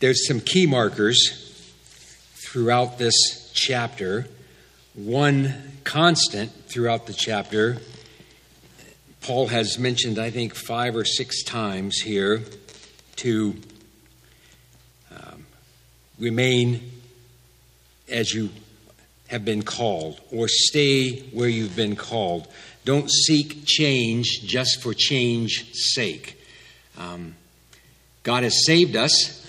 there's some key markers throughout this chapter. One constant throughout the chapter, Paul has mentioned, I think, five or six times here to um, remain as you have been called or stay where you've been called. Don't seek change just for change's sake. Um, God has saved us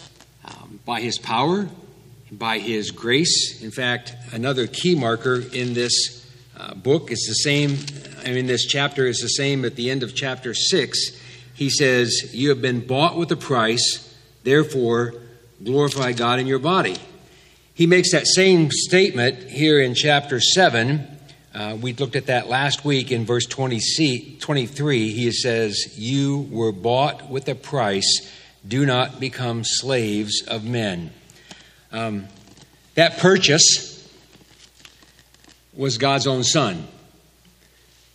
by His power, by His grace. In fact, another key marker in this uh, book is the same, I mean, this chapter is the same at the end of chapter 6. He says, You have been bought with a price, therefore glorify God in your body. He makes that same statement here in chapter 7. Uh, we looked at that last week in verse 20, 23. He says, You were bought with a price. Do not become slaves of men. Um, that purchase was God's own Son.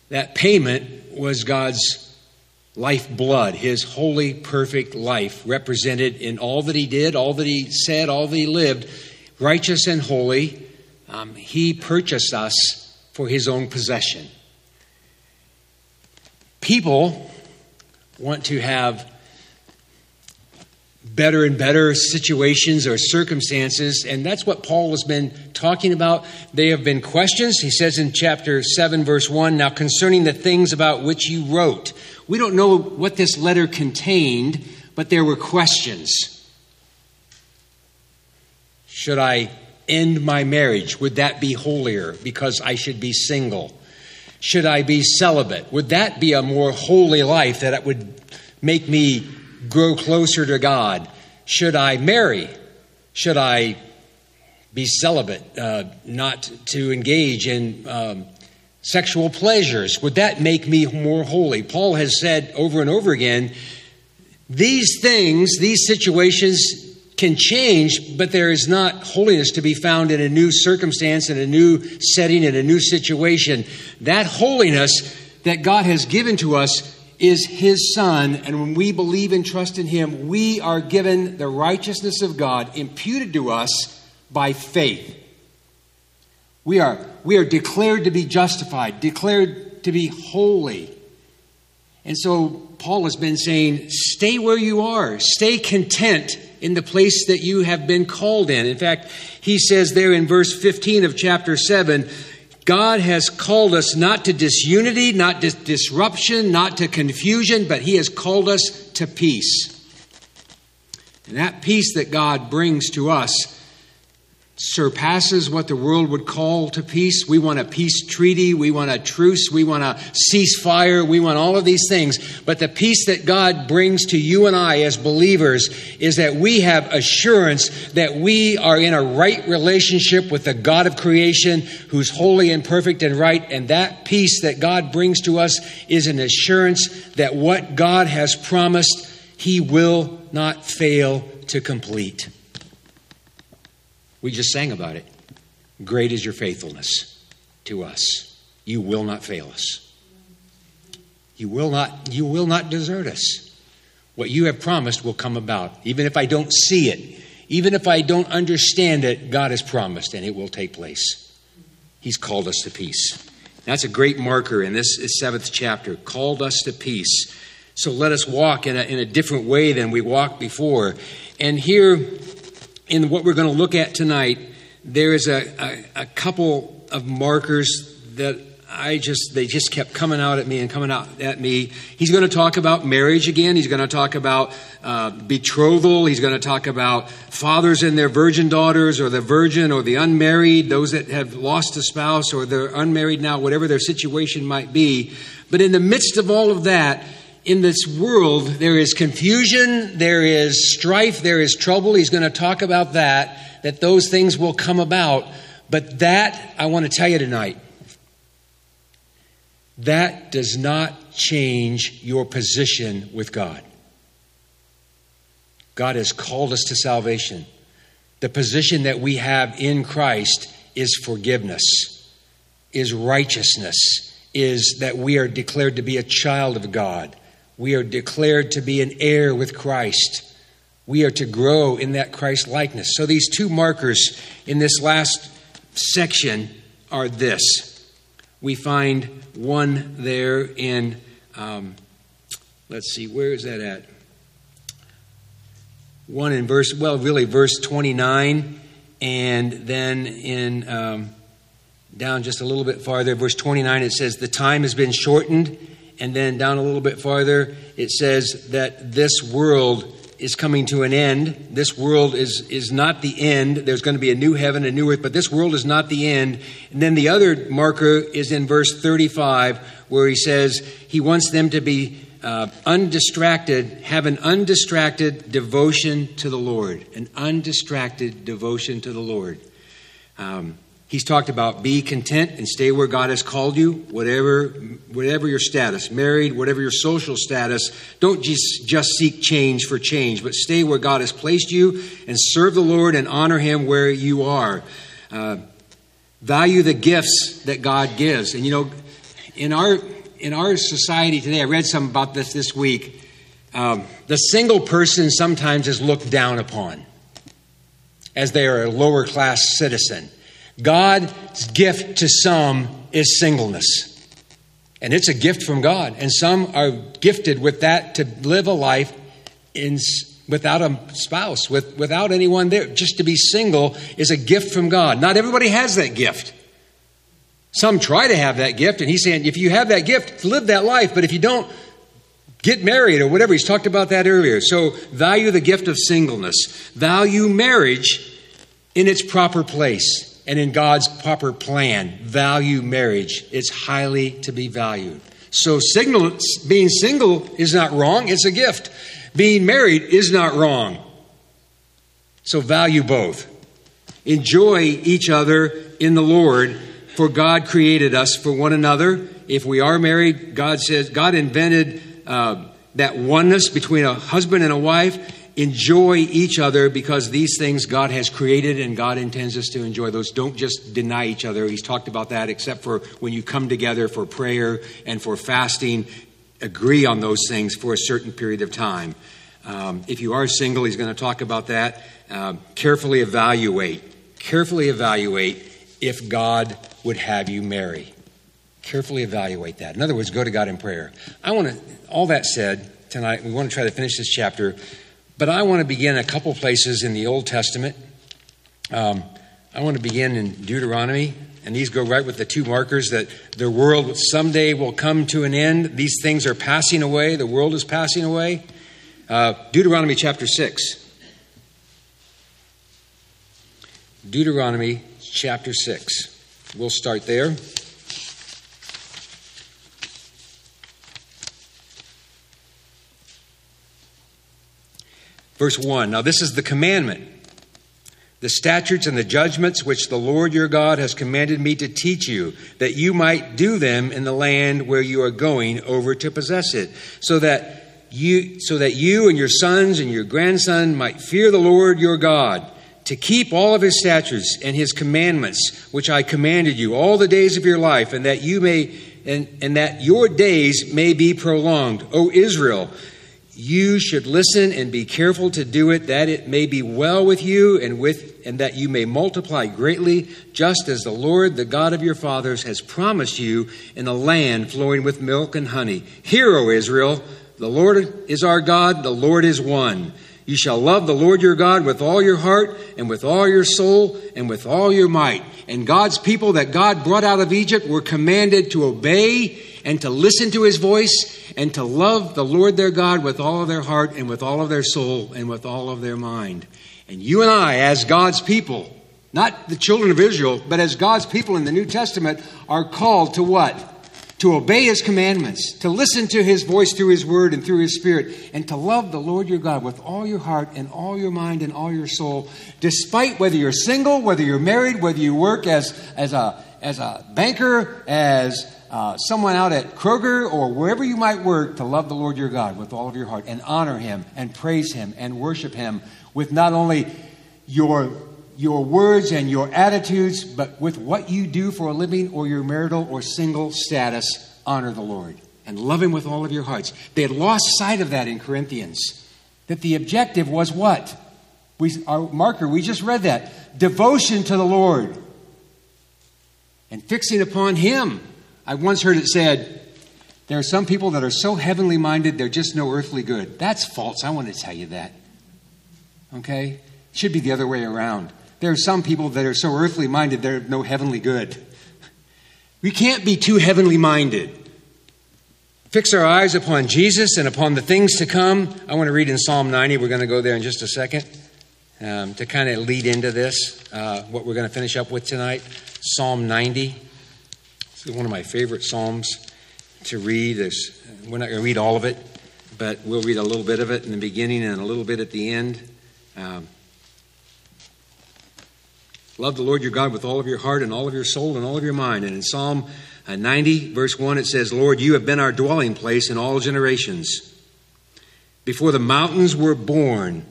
That payment was God's life blood, his holy, perfect life, represented in all that he did, all that he said, all that he lived righteous and holy, um, he purchased us for his own possession. People want to have better and better situations or circumstances, and that's what Paul has been talking about. They have been questions. He says in chapter 7, verse 1 Now concerning the things about which you wrote, we don't know what this letter contained, but there were questions. Should I end my marriage? Would that be holier because I should be single? Should I be celibate? Would that be a more holy life that would make me grow closer to God? Should I marry? Should I be celibate, uh, not to engage in um, sexual pleasures? Would that make me more holy? Paul has said over and over again these things, these situations can change, but there is not holiness to be found in a new circumstance, in a new setting, in a new situation. That holiness that God has given to us is His Son, and when we believe and trust in Him, we are given the righteousness of God imputed to us by faith. We are, we are declared to be justified, declared to be holy. And so Paul has been saying, stay where you are, stay content in the place that you have been called in. In fact, he says there in verse 15 of chapter 7 God has called us not to disunity, not to disruption, not to confusion, but he has called us to peace. And that peace that God brings to us surpasses what the world would call to peace. We want a peace treaty. We want a truce. We want a ceasefire. We want all of these things. But the peace that God brings to you and I as believers is that we have assurance that we are in a right relationship with the God of creation who's holy and perfect and right. And that peace that God brings to us is an assurance that what God has promised, He will not fail to complete. We just sang about it. Great is your faithfulness to us. You will not fail us. You will not, you will not desert us. What you have promised will come about. Even if I don't see it, even if I don't understand it, God has promised and it will take place. He's called us to peace. That's a great marker in this seventh chapter. Called us to peace. So let us walk in a, in a different way than we walked before. And here in what we're going to look at tonight, there is a, a, a, couple of markers that I just, they just kept coming out at me and coming out at me. He's going to talk about marriage again. He's going to talk about uh, betrothal. He's going to talk about fathers and their virgin daughters, or the virgin or the unmarried, those that have lost a spouse, or they're unmarried now, whatever their situation might be. But in the midst of all of that, in this world, there is confusion, there is strife, there is trouble. He's going to talk about that, that those things will come about. But that, I want to tell you tonight, that does not change your position with God. God has called us to salvation. The position that we have in Christ is forgiveness, is righteousness, is that we are declared to be a child of God we are declared to be an heir with Christ. We are to grow in that Christ likeness. So these two markers in this last section are this. We find one there in, um, let's see, where is that at? One in verse, well, really, verse 29, and then in um, down just a little bit farther, verse 29, it says, The time has been shortened. And then down a little bit farther, it says that this world is coming to an end. This world is, is not the end. There's going to be a new heaven, a new earth, but this world is not the end. And then the other marker is in verse 35, where he says he wants them to be uh, undistracted, have an undistracted devotion to the Lord. An undistracted devotion to the Lord. Um, He's talked about be content and stay where God has called you, whatever, whatever your status, married, whatever your social status. Don't just, just seek change for change, but stay where God has placed you and serve the Lord and honor Him where you are. Uh, value the gifts that God gives. And you know, in our in our society today, I read something about this this week. Um, the single person sometimes is looked down upon as they are a lower class citizen. God's gift to some is singleness. And it's a gift from God. And some are gifted with that to live a life in, without a spouse, with, without anyone there. Just to be single is a gift from God. Not everybody has that gift. Some try to have that gift, and he's saying, if you have that gift, live that life. But if you don't, get married or whatever. He's talked about that earlier. So value the gift of singleness, value marriage in its proper place and in God's proper plan, value marriage. It's highly to be valued. So, signal, being single is not wrong, it's a gift. Being married is not wrong. So, value both. Enjoy each other in the Lord, for God created us for one another. If we are married, God says, God invented uh, that oneness between a husband and a wife enjoy each other because these things God has created and God intends us to enjoy those. Don't just deny each other. He's talked about that, except for when you come together for prayer and for fasting, agree on those things for a certain period of time. Um, if you are single, he's going to talk about that. Um, carefully evaluate, carefully evaluate if God would have you marry. Carefully evaluate that. In other words, go to God in prayer. I want to, all that said, tonight, we want to try to finish this chapter but I want to begin a couple places in the Old Testament. Um, I want to begin in Deuteronomy, and these go right with the two markers that the world someday will come to an end. These things are passing away, the world is passing away. Uh, Deuteronomy chapter 6. Deuteronomy chapter 6. We'll start there. Verse 1 Now this is the commandment, the statutes and the judgments which the Lord your God has commanded me to teach you, that you might do them in the land where you are going over to possess it, so that you, so that you and your sons and your grandson might fear the Lord your God, to keep all of his statutes and his commandments, which I commanded you all the days of your life, and that you may and, and that your days may be prolonged. O Israel, you should listen and be careful to do it that it may be well with you and with and that you may multiply greatly just as the Lord the God of your fathers has promised you in a land flowing with milk and honey. Hear o Israel the Lord is our God the Lord is one you shall love the Lord your God with all your heart and with all your soul and with all your might and God's people that God brought out of Egypt were commanded to obey and to listen to his voice and to love the Lord their God with all of their heart and with all of their soul and with all of their mind. And you and I, as God's people, not the children of Israel, but as God's people in the New Testament, are called to what? To obey His commandments, to listen to His voice through His Word and through His Spirit, and to love the Lord your God with all your heart and all your mind and all your soul, despite whether you're single, whether you're married, whether you work as, as, a, as a banker, as uh, someone out at Kroger or wherever you might work to love the Lord your God with all of your heart and honor Him and praise Him and worship Him with not only your, your words and your attitudes, but with what you do for a living or your marital or single status. Honor the Lord and love Him with all of your hearts. They had lost sight of that in Corinthians. That the objective was what? We, our marker, we just read that. Devotion to the Lord and fixing upon Him. I once heard it said, there are some people that are so heavenly minded, they're just no earthly good. That's false. I want to tell you that. Okay? Should be the other way around. There are some people that are so earthly minded, they're no heavenly good. We can't be too heavenly minded. Fix our eyes upon Jesus and upon the things to come. I want to read in Psalm 90. We're going to go there in just a second um, to kind of lead into this, uh, what we're going to finish up with tonight. Psalm 90. It's one of my favorite Psalms to read. There's, we're not going to read all of it, but we'll read a little bit of it in the beginning and a little bit at the end. Um, Love the Lord your God with all of your heart and all of your soul and all of your mind. And in Psalm uh, 90, verse 1, it says, Lord, you have been our dwelling place in all generations. Before the mountains were born,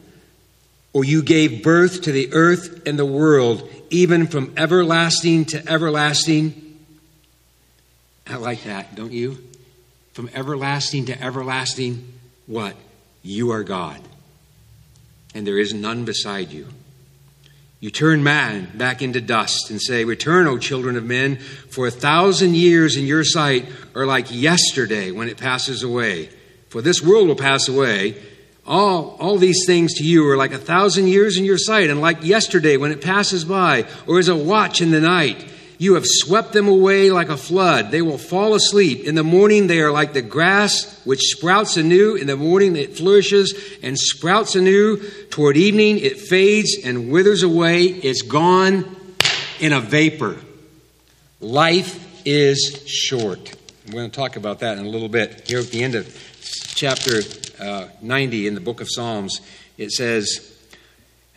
or you gave birth to the earth and the world, even from everlasting to everlasting. I like that, don't you? From everlasting to everlasting, what? You are God, and there is none beside you. You turn man back into dust and say, Return, O children of men, for a thousand years in your sight are like yesterday when it passes away. For this world will pass away. All, all these things to you are like a thousand years in your sight, and like yesterday when it passes by, or as a watch in the night. You have swept them away like a flood. They will fall asleep. In the morning, they are like the grass which sprouts anew. In the morning, it flourishes and sprouts anew. Toward evening, it fades and withers away. It's gone in a vapor. Life is short. We're going to talk about that in a little bit. Here at the end of chapter uh, 90 in the book of Psalms, it says,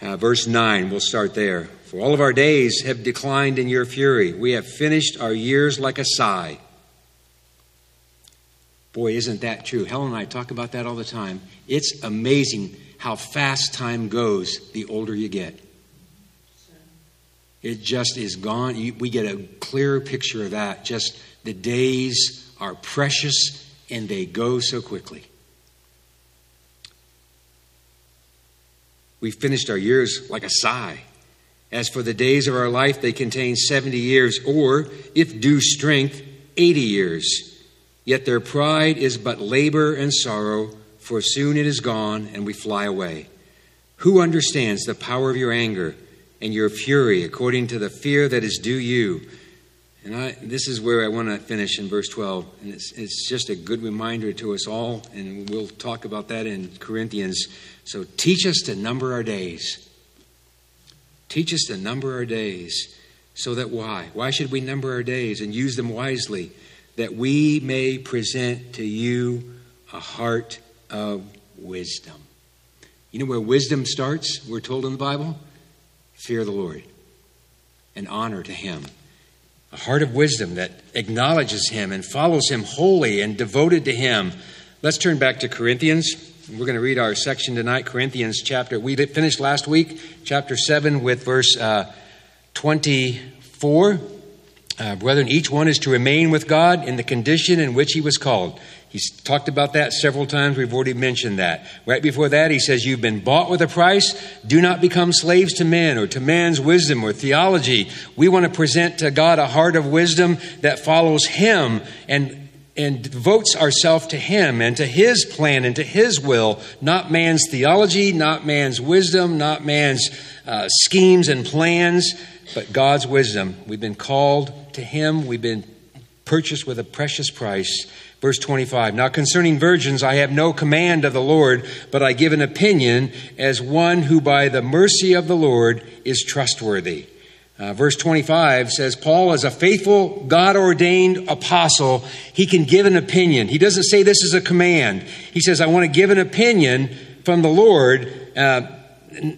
uh, verse 9, we'll start there. For all of our days have declined in your fury. We have finished our years like a sigh. Boy, isn't that true? Helen and I talk about that all the time. It's amazing how fast time goes the older you get. It just is gone. We get a clearer picture of that. Just the days are precious and they go so quickly. We finished our years like a sigh. As for the days of our life, they contain 70 years, or, if due strength, 80 years. Yet their pride is but labor and sorrow, for soon it is gone and we fly away. Who understands the power of your anger and your fury according to the fear that is due you? And I, this is where I want to finish in verse 12. And it's, it's just a good reminder to us all, and we'll talk about that in Corinthians. So teach us to number our days Teach us to number our days so that why? Why should we number our days and use them wisely? That we may present to you a heart of wisdom. You know where wisdom starts, we're told in the Bible? Fear the Lord and honor to Him. A heart of wisdom that acknowledges Him and follows Him wholly and devoted to Him. Let's turn back to Corinthians. We're going to read our section tonight, Corinthians chapter. We finished last week, chapter 7, with verse uh, 24. Uh, brethren, each one is to remain with God in the condition in which he was called. He's talked about that several times. We've already mentioned that. Right before that, he says, You've been bought with a price. Do not become slaves to men or to man's wisdom or theology. We want to present to God a heart of wisdom that follows him and and devotes ourselves to Him and to His plan and to His will, not man's theology, not man's wisdom, not man's uh, schemes and plans, but God's wisdom. We've been called to Him, we've been purchased with a precious price. Verse 25 Now concerning virgins, I have no command of the Lord, but I give an opinion as one who by the mercy of the Lord is trustworthy. Uh, verse 25 says, Paul, as a faithful, God ordained apostle, he can give an opinion. He doesn't say this is a command. He says, I want to give an opinion from the Lord, uh,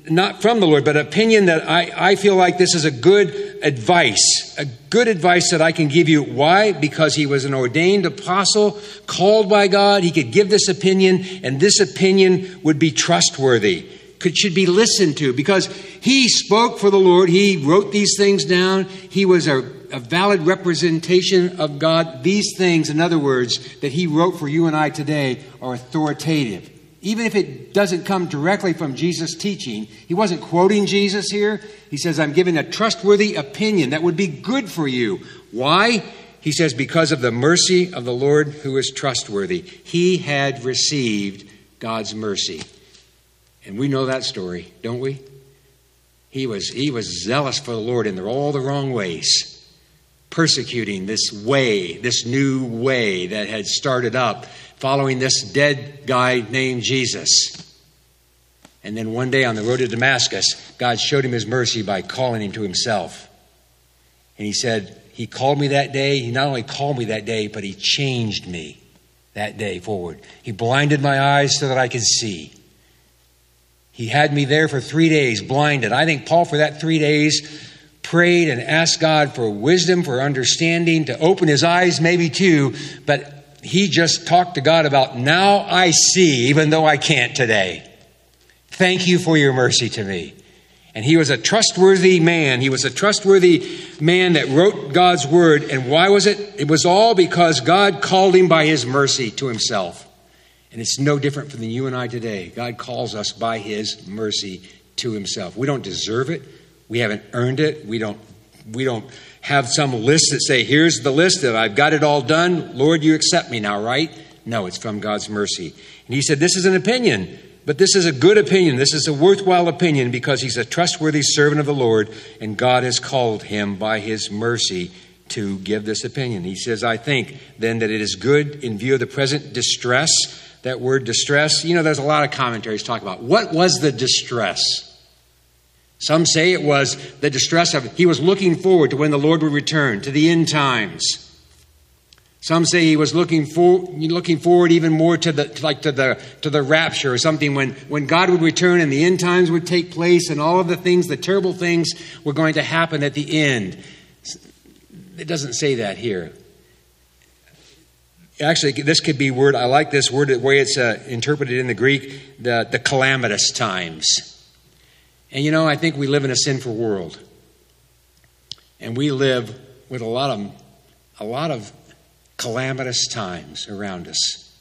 not from the Lord, but opinion that I, I feel like this is a good advice, a good advice that I can give you. Why? Because he was an ordained apostle, called by God. He could give this opinion, and this opinion would be trustworthy could, should be listened to because he spoke for the Lord. He wrote these things down. He was a, a valid representation of God. These things, in other words, that he wrote for you and I today are authoritative. even if it doesn't come directly from Jesus' teaching, he wasn't quoting Jesus here. He says, I'm giving a trustworthy opinion that would be good for you. Why? He says, because of the mercy of the Lord who is trustworthy. He had received God's mercy. And we know that story, don't we? He was, he was zealous for the Lord in all the wrong ways, persecuting this way, this new way that had started up, following this dead guy named Jesus. And then one day on the road to Damascus, God showed him his mercy by calling him to himself. And he said, He called me that day. He not only called me that day, but He changed me that day forward. He blinded my eyes so that I could see. He had me there for three days, blinded. I think Paul, for that three days, prayed and asked God for wisdom, for understanding, to open his eyes maybe too, but he just talked to God about, now I see, even though I can't today. Thank you for your mercy to me. And he was a trustworthy man. He was a trustworthy man that wrote God's word. And why was it? It was all because God called him by his mercy to himself. And it's no different from you and I today. God calls us by his mercy to himself. We don't deserve it. We haven't earned it. We don't we don't have some list that say, here's the list that I've got it all done. Lord, you accept me now, right? No, it's from God's mercy. And he said, This is an opinion. But this is a good opinion. This is a worthwhile opinion because he's a trustworthy servant of the Lord, and God has called him by his mercy to give this opinion. He says, I think then that it is good in view of the present distress. That word distress, you know, there's a lot of commentaries talk about what was the distress? Some say it was the distress of he was looking forward to when the Lord would return, to the end times. Some say he was looking for, looking forward even more to the like to the to the rapture or something when when God would return and the end times would take place and all of the things, the terrible things were going to happen at the end. It doesn't say that here. Actually, this could be word. I like this word the way it's uh, interpreted in the Greek, the the calamitous times. And you know, I think we live in a sinful world, and we live with a lot of a lot of calamitous times around us.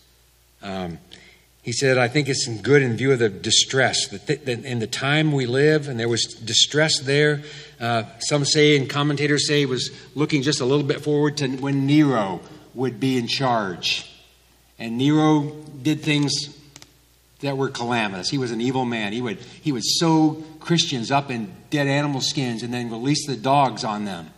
Um, he said, I think it's good in view of the distress. That, th- that in the time we live, and there was distress there. Uh, some say, and commentators say, was looking just a little bit forward to when Nero would be in charge. And Nero did things that were calamitous. He was an evil man. He would, he would sew Christians up in dead animal skins and then release the dogs on them.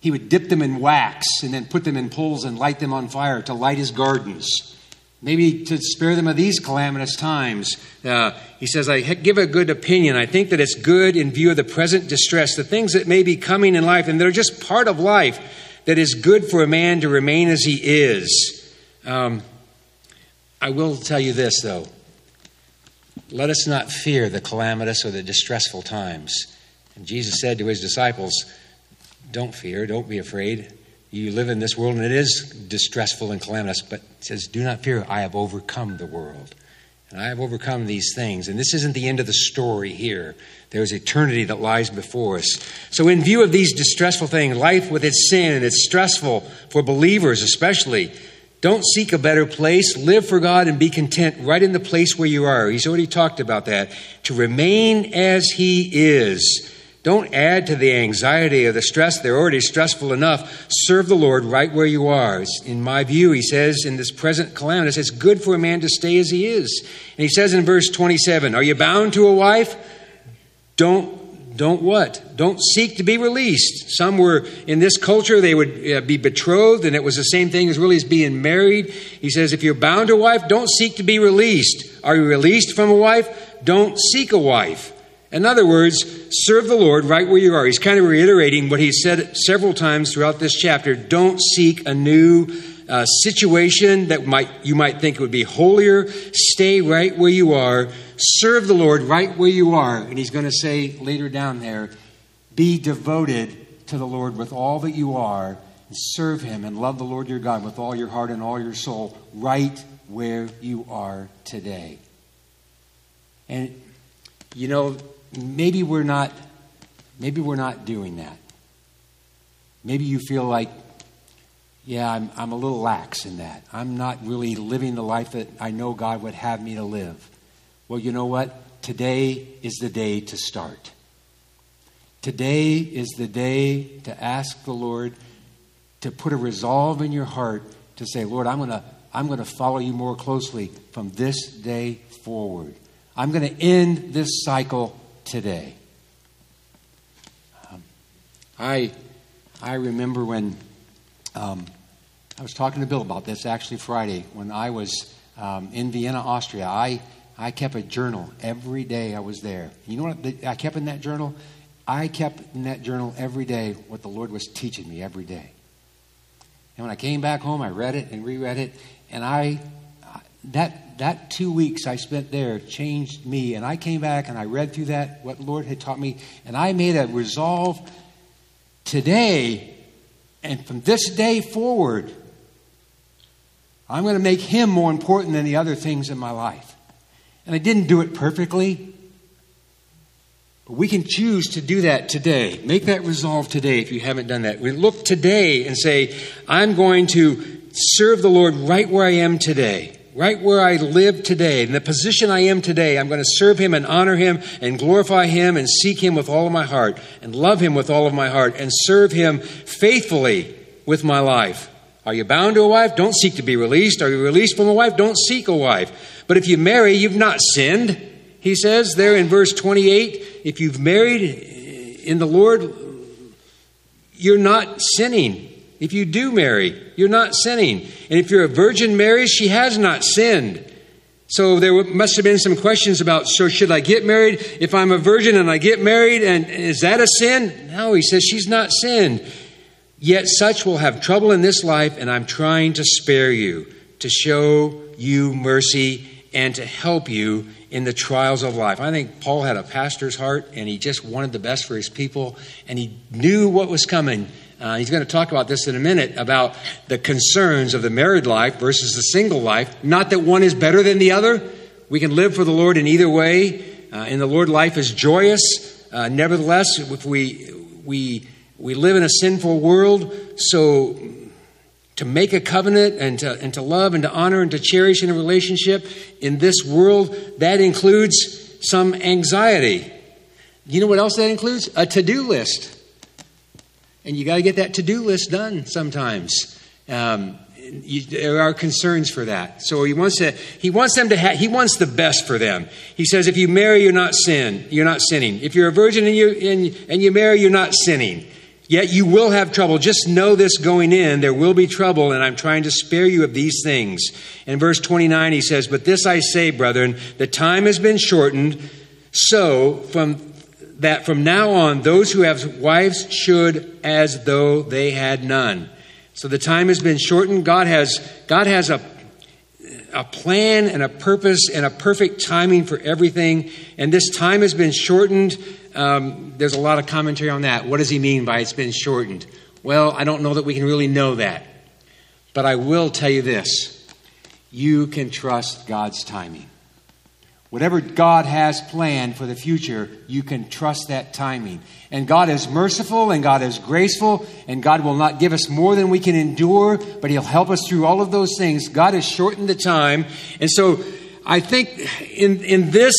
He would dip them in wax and then put them in pools and light them on fire to light his gardens. Maybe to spare them of these calamitous times. Uh, he says, I give a good opinion. I think that it's good in view of the present distress, the things that may be coming in life and that are just part of life, that is good for a man to remain as he is. Um, I will tell you this, though. Let us not fear the calamitous or the distressful times. And Jesus said to his disciples, don't fear, don't be afraid. You live in this world and it is distressful and calamitous, but says, Do not fear, I have overcome the world. And I have overcome these things. And this isn't the end of the story here. There's eternity that lies before us. So, in view of these distressful things, life with its sin, and it's stressful for believers especially, don't seek a better place. Live for God and be content right in the place where you are. He's already talked about that. To remain as He is don't add to the anxiety or the stress. They're already stressful enough. Serve the Lord right where you are. In my view, he says in this present calamity, it's good for a man to stay as he is. And he says in verse 27, Are you bound to a wife? Don't, don't what? Don't seek to be released. Some were, in this culture, they would uh, be betrothed, and it was the same thing as really as being married. He says, If you're bound to a wife, don't seek to be released. Are you released from a wife? Don't seek a wife. In other words, serve the Lord right where you are. He's kind of reiterating what he said several times throughout this chapter. Don't seek a new uh, situation that might you might think would be holier. Stay right where you are. Serve the Lord right where you are. And he's going to say later down there, be devoted to the Lord with all that you are. And serve him and love the Lord your God with all your heart and all your soul right where you are today. And you know, maybe we're not maybe we're not doing that. Maybe you feel like, yeah, I'm, I'm a little lax in that. I'm not really living the life that I know God would have me to live. Well, you know what? Today is the day to start. Today is the day to ask the Lord to put a resolve in your heart to say, Lord, I'm going to I'm going to follow you more closely from this day forward. I'm going to end this cycle today. Um, I, I remember when um, I was talking to Bill about this actually Friday when I was um, in Vienna, Austria. I, I kept a journal every day I was there. You know what I kept in that journal? I kept in that journal every day what the Lord was teaching me every day. And when I came back home, I read it and reread it, and I that that two weeks I spent there changed me. And I came back and I read through that what the Lord had taught me, and I made a resolve today, and from this day forward, I'm going to make Him more important than the other things in my life. And I didn't do it perfectly. But we can choose to do that today. Make that resolve today if you haven't done that. We look today and say, I'm going to serve the Lord right where I am today, right where I live today, in the position I am today. I'm going to serve Him and honor Him and glorify Him and seek Him with all of my heart and love Him with all of my heart and serve Him faithfully with my life. Are you bound to a wife? Don't seek to be released. Are you released from a wife? Don't seek a wife. But if you marry, you've not sinned. He says there in verse 28 if you've married in the Lord, you're not sinning. If you do marry, you're not sinning. And if you're a virgin marry, she has not sinned. So there must have been some questions about so should I get married if I'm a virgin and I get married and is that a sin? No, he says she's not sinned. Yet such will have trouble in this life and I'm trying to spare you to show you mercy and to help you in the trials of life. I think Paul had a pastor's heart and he just wanted the best for his people and he knew what was coming uh, he's going to talk about this in a minute about the concerns of the married life versus the single life. Not that one is better than the other. We can live for the Lord in either way. Uh, in the Lord, life is joyous. Uh, nevertheless, if we we we live in a sinful world, so to make a covenant and to, and to love and to honor and to cherish in a relationship in this world, that includes some anxiety. You know what else that includes? A to do list. And you got to get that to do list done sometimes. Um, you, there are concerns for that. So he wants to, he wants them to have, he wants the best for them. He says, if you marry, you're not sin, you're not sinning. If you're a virgin and you, and, and you marry, you're not sinning. Yet you will have trouble. Just know this going in, there will be trouble, and I'm trying to spare you of these things. In verse 29, he says, But this I say, brethren, the time has been shortened, so from that from now on, those who have wives should as though they had none. So the time has been shortened. God has, God has a, a plan and a purpose and a perfect timing for everything. And this time has been shortened. Um, there's a lot of commentary on that. What does he mean by it's been shortened? Well, I don't know that we can really know that. But I will tell you this you can trust God's timing. Whatever God has planned for the future, you can trust that timing. And God is merciful and God is graceful, and God will not give us more than we can endure, but He'll help us through all of those things. God has shortened the time. And so I think in, in this,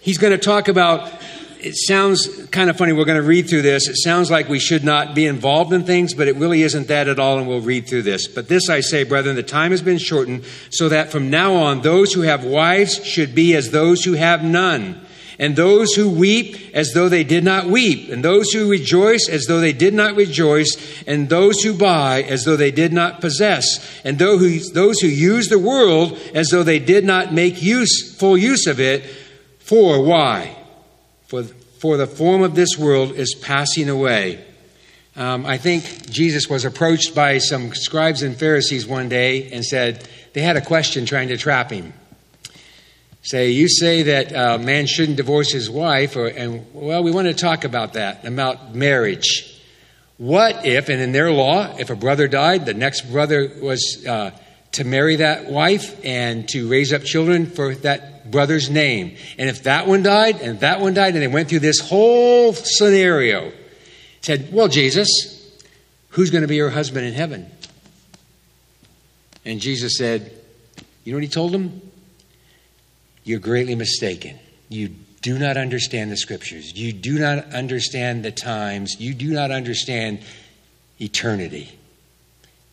He's going to talk about it sounds kind of funny. We're going to read through this. It sounds like we should not be involved in things, but it really isn't that at all, and we'll read through this. But this I say, brethren, the time has been shortened, so that from now on those who have wives should be as those who have none, and those who weep as though they did not weep, and those who rejoice as though they did not rejoice, and those who buy as though they did not possess, and those who use the world as though they did not make use, full use of it. For why? For, for the form of this world is passing away. Um, I think Jesus was approached by some scribes and Pharisees one day and said, they had a question trying to trap him. Say, you say that a uh, man shouldn't divorce his wife, or, and well, we want to talk about that, about marriage. What if, and in their law, if a brother died, the next brother was uh, to marry that wife and to raise up children for that brother's name. And if that one died and that one died, and they went through this whole scenario, said, Well, Jesus, who's going to be your husband in heaven? And Jesus said, You know what he told them? you're greatly mistaken. You do not understand the scriptures. You do not understand the times. You do not understand eternity.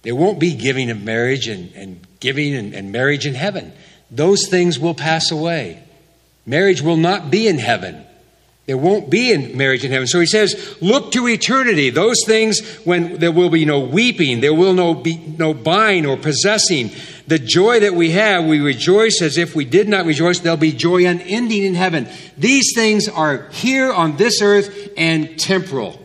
There won't be giving of marriage and, and giving and, and marriage in heaven. Those things will pass away. Marriage will not be in heaven. There won't be in marriage in heaven. So he says, look to eternity. Those things when there will be no weeping, there will no be no buying or possessing. The joy that we have, we rejoice as if we did not rejoice. There'll be joy unending in heaven. These things are here on this earth and temporal.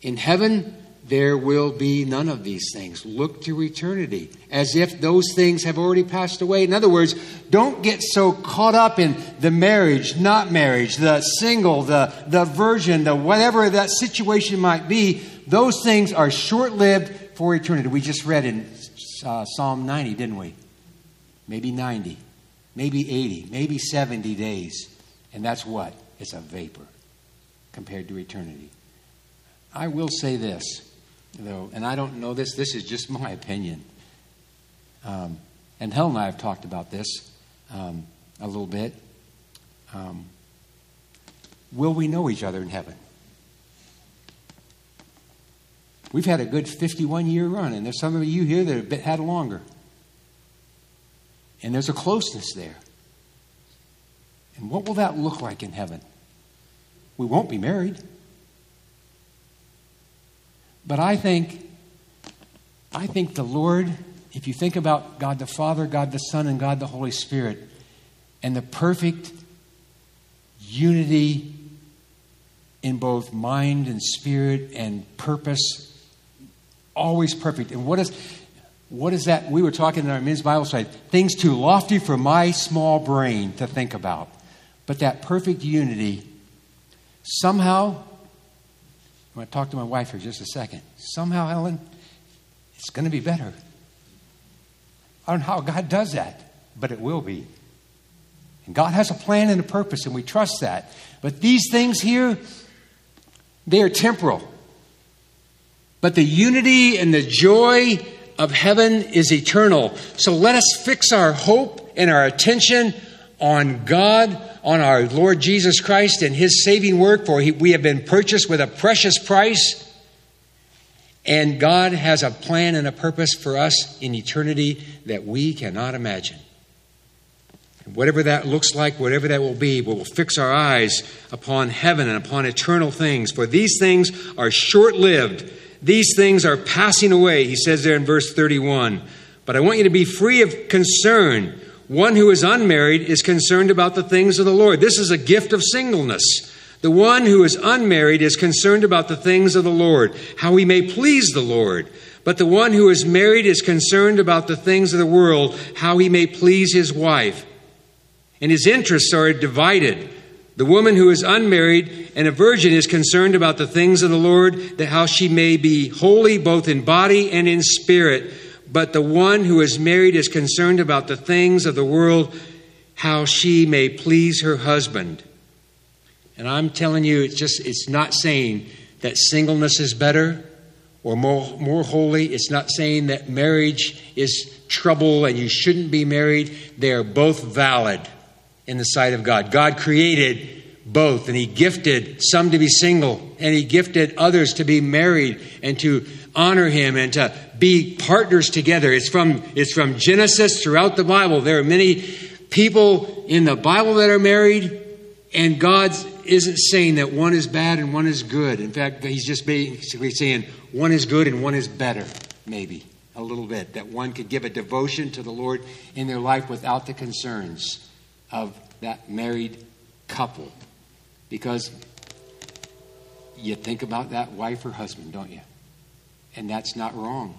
In heaven, there will be none of these things. Look to eternity as if those things have already passed away. In other words, don't get so caught up in the marriage, not marriage, the single, the, the virgin, the whatever that situation might be. Those things are short lived for eternity. We just read in uh, Psalm 90, didn't we? Maybe 90, maybe 80, maybe 70 days. And that's what? It's a vapor compared to eternity. I will say this though, and I don't know this, this is just my opinion. Um, and Helen and I have talked about this um, a little bit. Um, will we know each other in heaven? We've had a good 51 year run, and there's some of you here that have had longer. And there's a closeness there. And what will that look like in heaven? We won't be married. But I think, I think the Lord, if you think about God the Father, God the Son, and God the Holy Spirit, and the perfect unity in both mind and spirit and purpose, always perfect. And what is what is that? We were talking in our men's Bible study. Things too lofty for my small brain to think about. But that perfect unity somehow I'm going to talk to my wife for just a second. Somehow, Helen, it's going to be better. I don't know how God does that, but it will be. And God has a plan and a purpose, and we trust that. But these things here, they are temporal. But the unity and the joy of heaven is eternal. So let us fix our hope and our attention on God, on our Lord Jesus Christ and his saving work, for he, we have been purchased with a precious price. And God has a plan and a purpose for us in eternity that we cannot imagine. Whatever that looks like, whatever that will be, we will fix our eyes upon heaven and upon eternal things. For these things are short lived, these things are passing away, he says there in verse 31. But I want you to be free of concern one who is unmarried is concerned about the things of the Lord. This is a gift of singleness. The one who is unmarried is concerned about the things of the Lord, how he may please the Lord. But the one who is married is concerned about the things of the world, how he may please his wife. And his interests are divided. The woman who is unmarried and a virgin is concerned about the things of the Lord, that how she may be holy both in body and in spirit but the one who is married is concerned about the things of the world, how she may please her husband. And I'm telling you, it's just, it's not saying that singleness is better or more, more holy. It's not saying that marriage is trouble and you shouldn't be married. They are both valid in the sight of God. God created both, and He gifted some to be single, and He gifted others to be married and to honor Him and to be partners together. It's from, it's from Genesis throughout the Bible. There are many people in the Bible that are married, and God isn't saying that one is bad and one is good. In fact, He's just basically saying one is good and one is better, maybe a little bit. That one could give a devotion to the Lord in their life without the concerns of that married couple. Because you think about that wife or husband, don't you? And that's not wrong.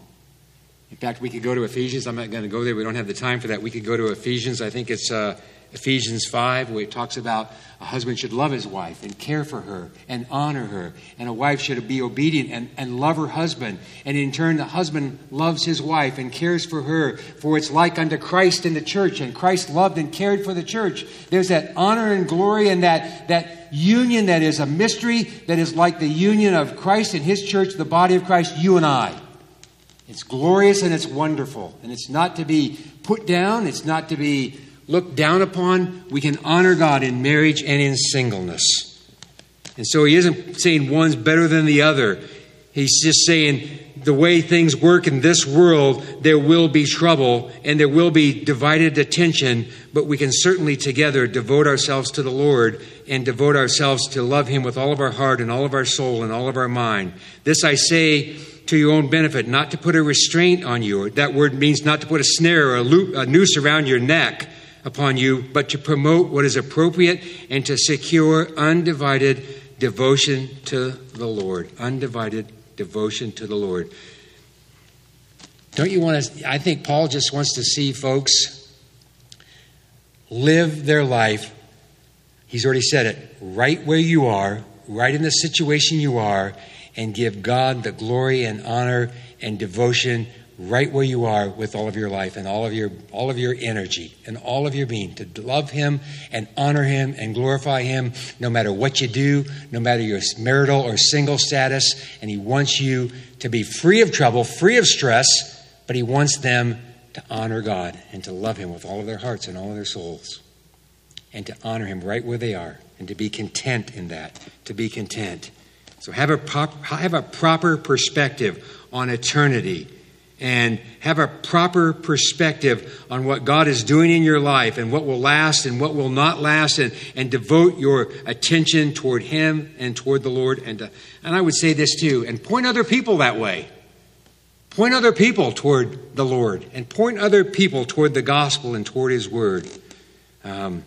In fact, we could go to Ephesians. I'm not going to go there. We don't have the time for that. We could go to Ephesians. I think it's uh, Ephesians 5, where it talks about a husband should love his wife and care for her and honor her. And a wife should be obedient and, and love her husband. And in turn, the husband loves his wife and cares for her. For it's like unto Christ in the church. And Christ loved and cared for the church. There's that honor and glory and that, that union that is a mystery that is like the union of Christ and his church, the body of Christ, you and I. It's glorious and it's wonderful. And it's not to be put down, it's not to be looked down upon, we can honor God in marriage and in singleness. And so he isn't saying one's better than the other. He's just saying the way things work in this world, there will be trouble and there will be divided attention, but we can certainly together devote ourselves to the Lord and devote ourselves to love Him with all of our heart and all of our soul and all of our mind. This I say to your own benefit, not to put a restraint on you. That word means not to put a snare or a, loop, a noose around your neck upon you, but to promote what is appropriate and to secure undivided devotion to the Lord. Undivided devotion to the Lord. Don't you want to? I think Paul just wants to see folks live their life. He's already said it right where you are, right in the situation you are, and give God the glory and honor and devotion right where you are with all of your life and all of your all of your energy and all of your being to love him and honor him and glorify him no matter what you do no matter your marital or single status. And he wants you to be free of trouble free of stress but he wants them to honor God and to love him with all of their hearts and all of their souls and to honor him right where they are and to be content in that to be content so have a have a proper perspective on eternity and have a proper perspective on what God is doing in your life and what will last and what will not last, and, and devote your attention toward Him and toward the Lord. And, to, and I would say this too, and point other people that way. Point other people toward the Lord, and point other people toward the gospel and toward His Word. Um,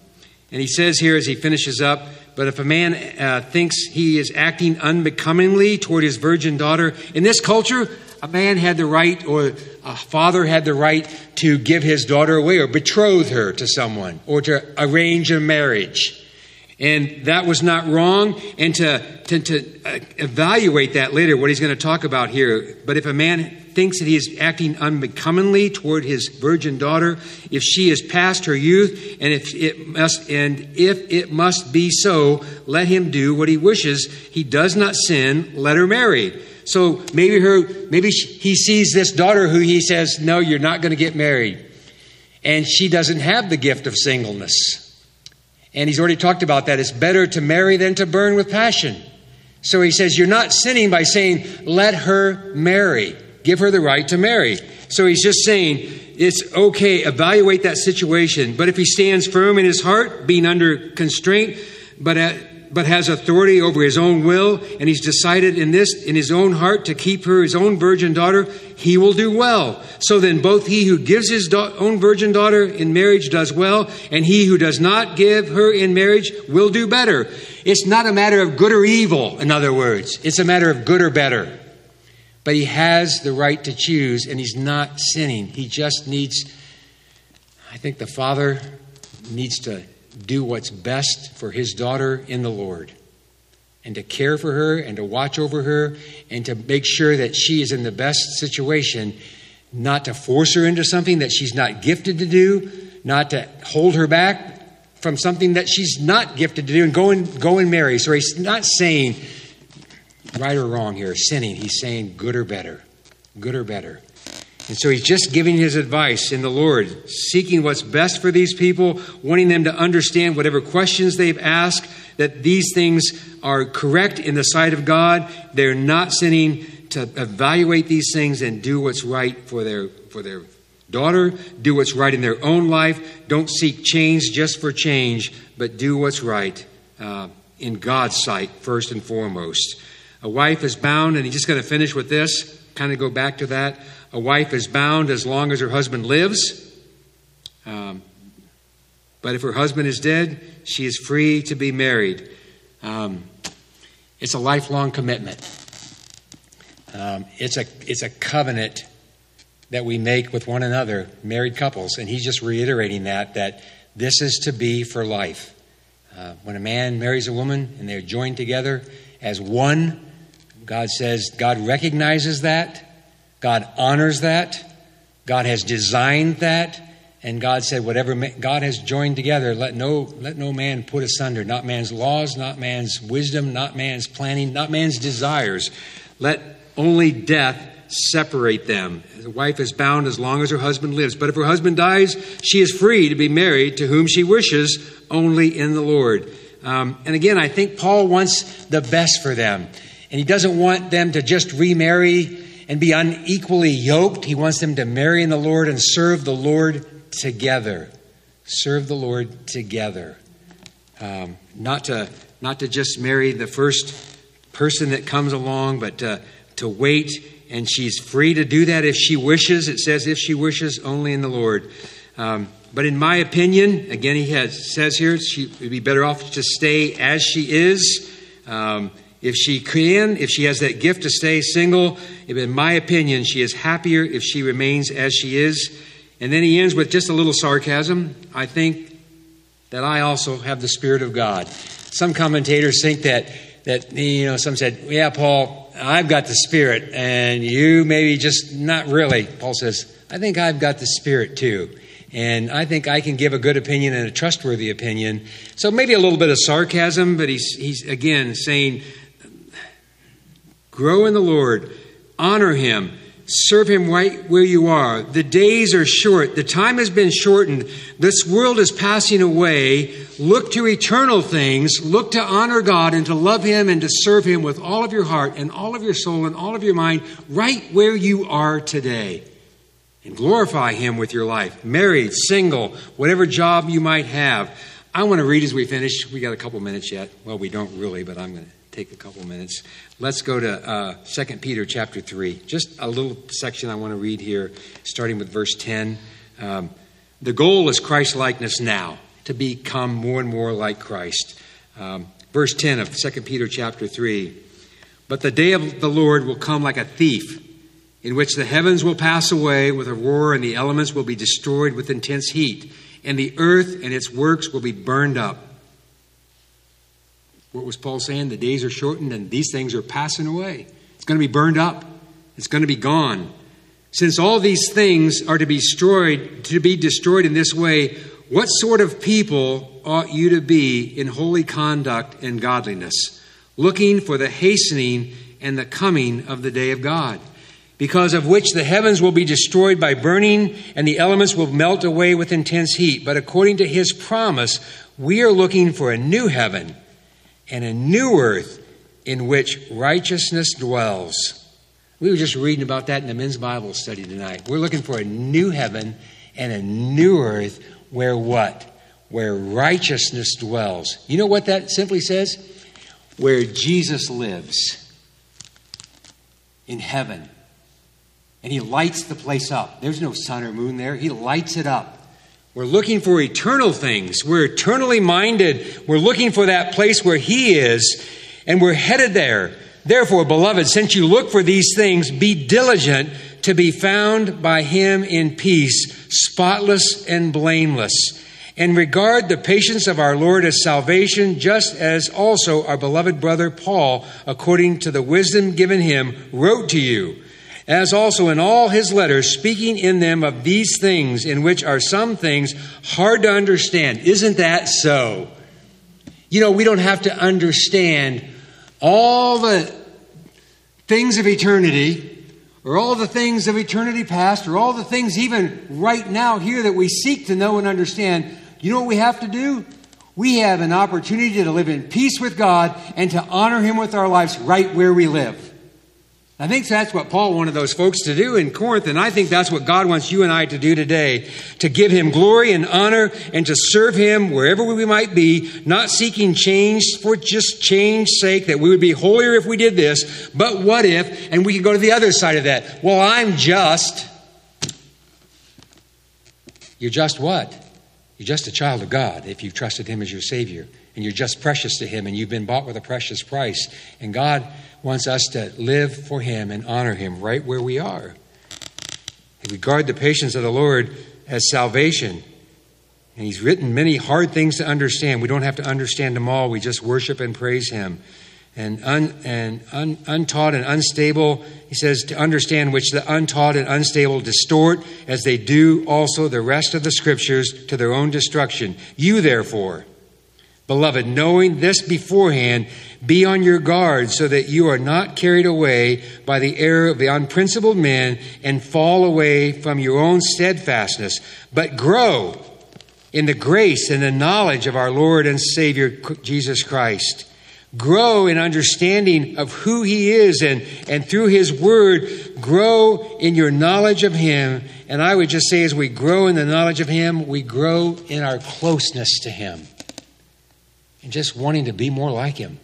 and he says here as he finishes up, but if a man uh, thinks he is acting unbecomingly toward his virgin daughter, in this culture, a man had the right, or a father had the right to give his daughter away or betroth her to someone or to arrange a marriage. And that was not wrong. And to, to, to uh, evaluate that later, what he's going to talk about here. But if a man thinks that he is acting unbecomingly toward his virgin daughter, if she is past her youth, and if it must, and if it must be so, let him do what he wishes. He does not sin. Let her marry. So maybe her, maybe he sees this daughter who he says, "No, you're not going to get married," and she doesn't have the gift of singleness. And he's already talked about that. It's better to marry than to burn with passion. So he says, You're not sinning by saying, Let her marry. Give her the right to marry. So he's just saying, It's okay, evaluate that situation. But if he stands firm in his heart, being under constraint, but at, but has authority over his own will, and he's decided in this, in his own heart, to keep her his own virgin daughter, he will do well. So then, both he who gives his do- own virgin daughter in marriage does well, and he who does not give her in marriage will do better. It's not a matter of good or evil, in other words, it's a matter of good or better. But he has the right to choose, and he's not sinning. He just needs, I think the father needs to do what's best for his daughter in the Lord and to care for her and to watch over her and to make sure that she is in the best situation, not to force her into something that she's not gifted to do, not to hold her back from something that she's not gifted to do and go and go and marry. So he's not saying right or wrong here, sinning. He's saying good or better. Good or better. And so he's just giving his advice in the Lord, seeking what's best for these people, wanting them to understand whatever questions they've asked, that these things are correct in the sight of God. They're not sinning to evaluate these things and do what's right for their, for their daughter, do what's right in their own life. Don't seek change just for change, but do what's right uh, in God's sight first and foremost. A wife is bound, and he's just going to finish with this, kind of go back to that. A wife is bound as long as her husband lives. Um, but if her husband is dead, she is free to be married. Um, it's a lifelong commitment. Um, it's, a, it's a covenant that we make with one another, married couples. And he's just reiterating that, that this is to be for life. Uh, when a man marries a woman and they're joined together as one, God says God recognizes that God honors that. God has designed that. And God said, Whatever God has joined together, let no, let no man put asunder. Not man's laws, not man's wisdom, not man's planning, not man's desires. Let only death separate them. The wife is bound as long as her husband lives. But if her husband dies, she is free to be married to whom she wishes, only in the Lord. Um, and again, I think Paul wants the best for them. And he doesn't want them to just remarry and be unequally yoked. He wants them to marry in the Lord and serve the Lord together. Serve the Lord together. Um, not, to, not to just marry the first person that comes along, but to, to wait. And she's free to do that if she wishes. It says, if she wishes, only in the Lord. Um, but in my opinion, again, he has, says here, she would be better off to stay as she is. Um, if she can, if she has that gift to stay single, in my opinion, she is happier if she remains as she is. And then he ends with just a little sarcasm. I think that I also have the Spirit of God. Some commentators think that, that you know, some said, yeah, Paul, I've got the Spirit, and you maybe just not really. Paul says, I think I've got the Spirit too. And I think I can give a good opinion and a trustworthy opinion. So maybe a little bit of sarcasm, but he's, he's again saying, grow in the Lord, honor Him Serve him right where you are. The days are short. The time has been shortened. This world is passing away. Look to eternal things. Look to honor God and to love him and to serve him with all of your heart and all of your soul and all of your mind right where you are today. And glorify him with your life. Married, single, whatever job you might have. I want to read as we finish. We got a couple minutes yet. Well, we don't really, but I'm going to take a couple minutes. Let's go to uh, 2 Peter chapter 3. Just a little section I want to read here, starting with verse 10. Um, the goal is Christ likeness now, to become more and more like Christ. Um, verse 10 of 2 Peter chapter 3. But the day of the Lord will come like a thief, in which the heavens will pass away with a roar, and the elements will be destroyed with intense heat, and the earth and its works will be burned up. What was Paul saying? The days are shortened and these things are passing away. It's going to be burned up. It's going to be gone. Since all these things are to be destroyed, to be destroyed in this way, what sort of people ought you to be in holy conduct and godliness, looking for the hastening and the coming of the day of God? because of which the heavens will be destroyed by burning and the elements will melt away with intense heat. But according to his promise, we are looking for a new heaven and a new earth in which righteousness dwells. We were just reading about that in the men's Bible study tonight. We're looking for a new heaven and a new earth where what? Where righteousness dwells. You know what that simply says? Where Jesus lives in heaven. And he lights the place up. There's no sun or moon there. He lights it up. We're looking for eternal things. We're eternally minded. We're looking for that place where He is, and we're headed there. Therefore, beloved, since you look for these things, be diligent to be found by Him in peace, spotless and blameless. And regard the patience of our Lord as salvation, just as also our beloved brother Paul, according to the wisdom given him, wrote to you as also in all his letters, speaking in them of these things, in which are some things hard to understand. Isn't that so? You know, we don't have to understand all the things of eternity, or all the things of eternity past, or all the things even right now here that we seek to know and understand. You know what we have to do? We have an opportunity to live in peace with God and to honor Him with our lives right where we live. I think that's what Paul wanted those folks to do in Corinth, and I think that's what God wants you and I to do today to give Him glory and honor and to serve Him wherever we might be, not seeking change for just change's sake, that we would be holier if we did this, but what if, and we can go to the other side of that. Well, I'm just. You're just what? You're just a child of God if you've trusted Him as your Savior, and you're just precious to Him, and you've been bought with a precious price. And God wants us to live for Him and honor Him right where we are. We regard the patience of the Lord as salvation. And He's written many hard things to understand. We don't have to understand them all, we just worship and praise Him. and, un, and un, untaught and unstable. He says to understand which the untaught and unstable distort, as they do also the rest of the scriptures to their own destruction. You, therefore, beloved, knowing this beforehand, be on your guard so that you are not carried away by the error of the unprincipled men and fall away from your own steadfastness, but grow in the grace and the knowledge of our Lord and Savior Jesus Christ. Grow in understanding of who He is and, and through His Word, grow in your knowledge of Him. And I would just say, as we grow in the knowledge of Him, we grow in our closeness to Him and just wanting to be more like Him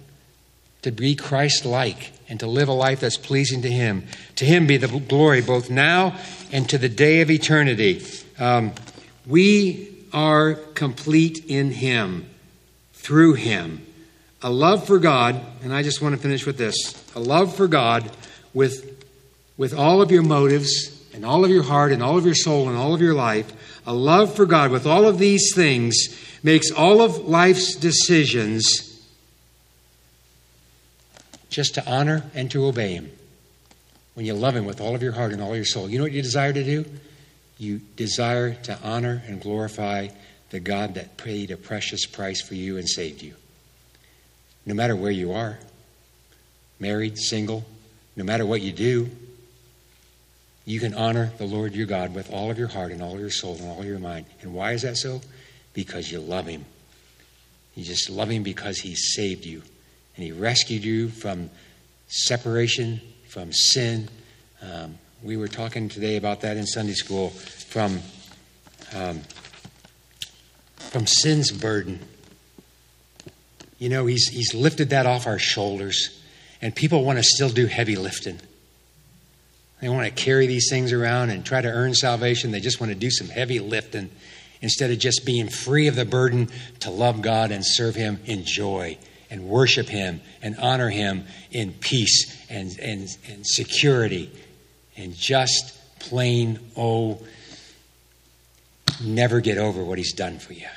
to be Christ like and to live a life that's pleasing to Him. To Him be the glory both now and to the day of eternity. Um, we are complete in Him, through Him. A love for God, and I just want to finish with this a love for God with, with all of your motives and all of your heart and all of your soul and all of your life. A love for God with all of these things makes all of life's decisions just to honor and to obey Him. When you love Him with all of your heart and all your soul, you know what you desire to do? You desire to honor and glorify the God that paid a precious price for you and saved you. No matter where you are, married, single, no matter what you do, you can honor the Lord your God with all of your heart and all of your soul and all of your mind. And why is that so? Because you love Him. You just love Him because He saved you and He rescued you from separation, from sin. Um, we were talking today about that in Sunday school from, um, from sin's burden. You know, he's, he's lifted that off our shoulders, and people want to still do heavy lifting. They want to carry these things around and try to earn salvation. They just want to do some heavy lifting instead of just being free of the burden to love God and serve Him in joy and worship Him and honor Him in peace and, and, and security and just plain, oh, never get over what He's done for you.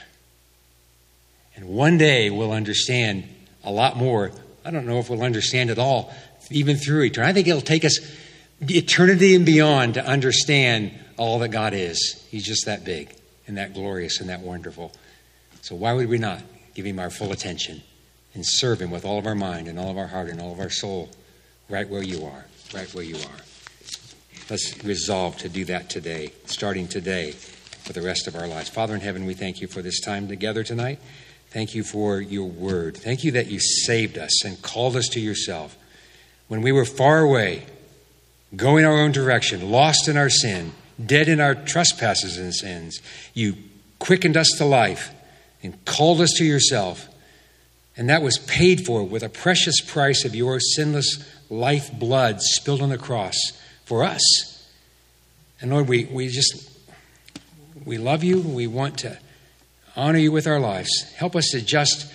And one day we'll understand a lot more. I don't know if we'll understand it all, even through eternity. I think it'll take us eternity and beyond to understand all that God is. He's just that big and that glorious and that wonderful. So why would we not give Him our full attention? and serve Him with all of our mind and all of our heart and all of our soul, right where you are, right where you are. Let's resolve to do that today, starting today for the rest of our lives. Father in heaven, we thank you for this time together tonight. Thank you for your word. Thank you that you saved us and called us to yourself. When we were far away, going our own direction, lost in our sin, dead in our trespasses and sins, you quickened us to life and called us to yourself and that was paid for with a precious price of your sinless life blood spilled on the cross for us. And Lord, we, we just, we love you. We want to honor you with our lives. Help us to just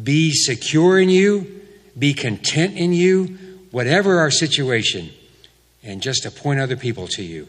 be secure in you, be content in you, whatever our situation, and just to point other people to you.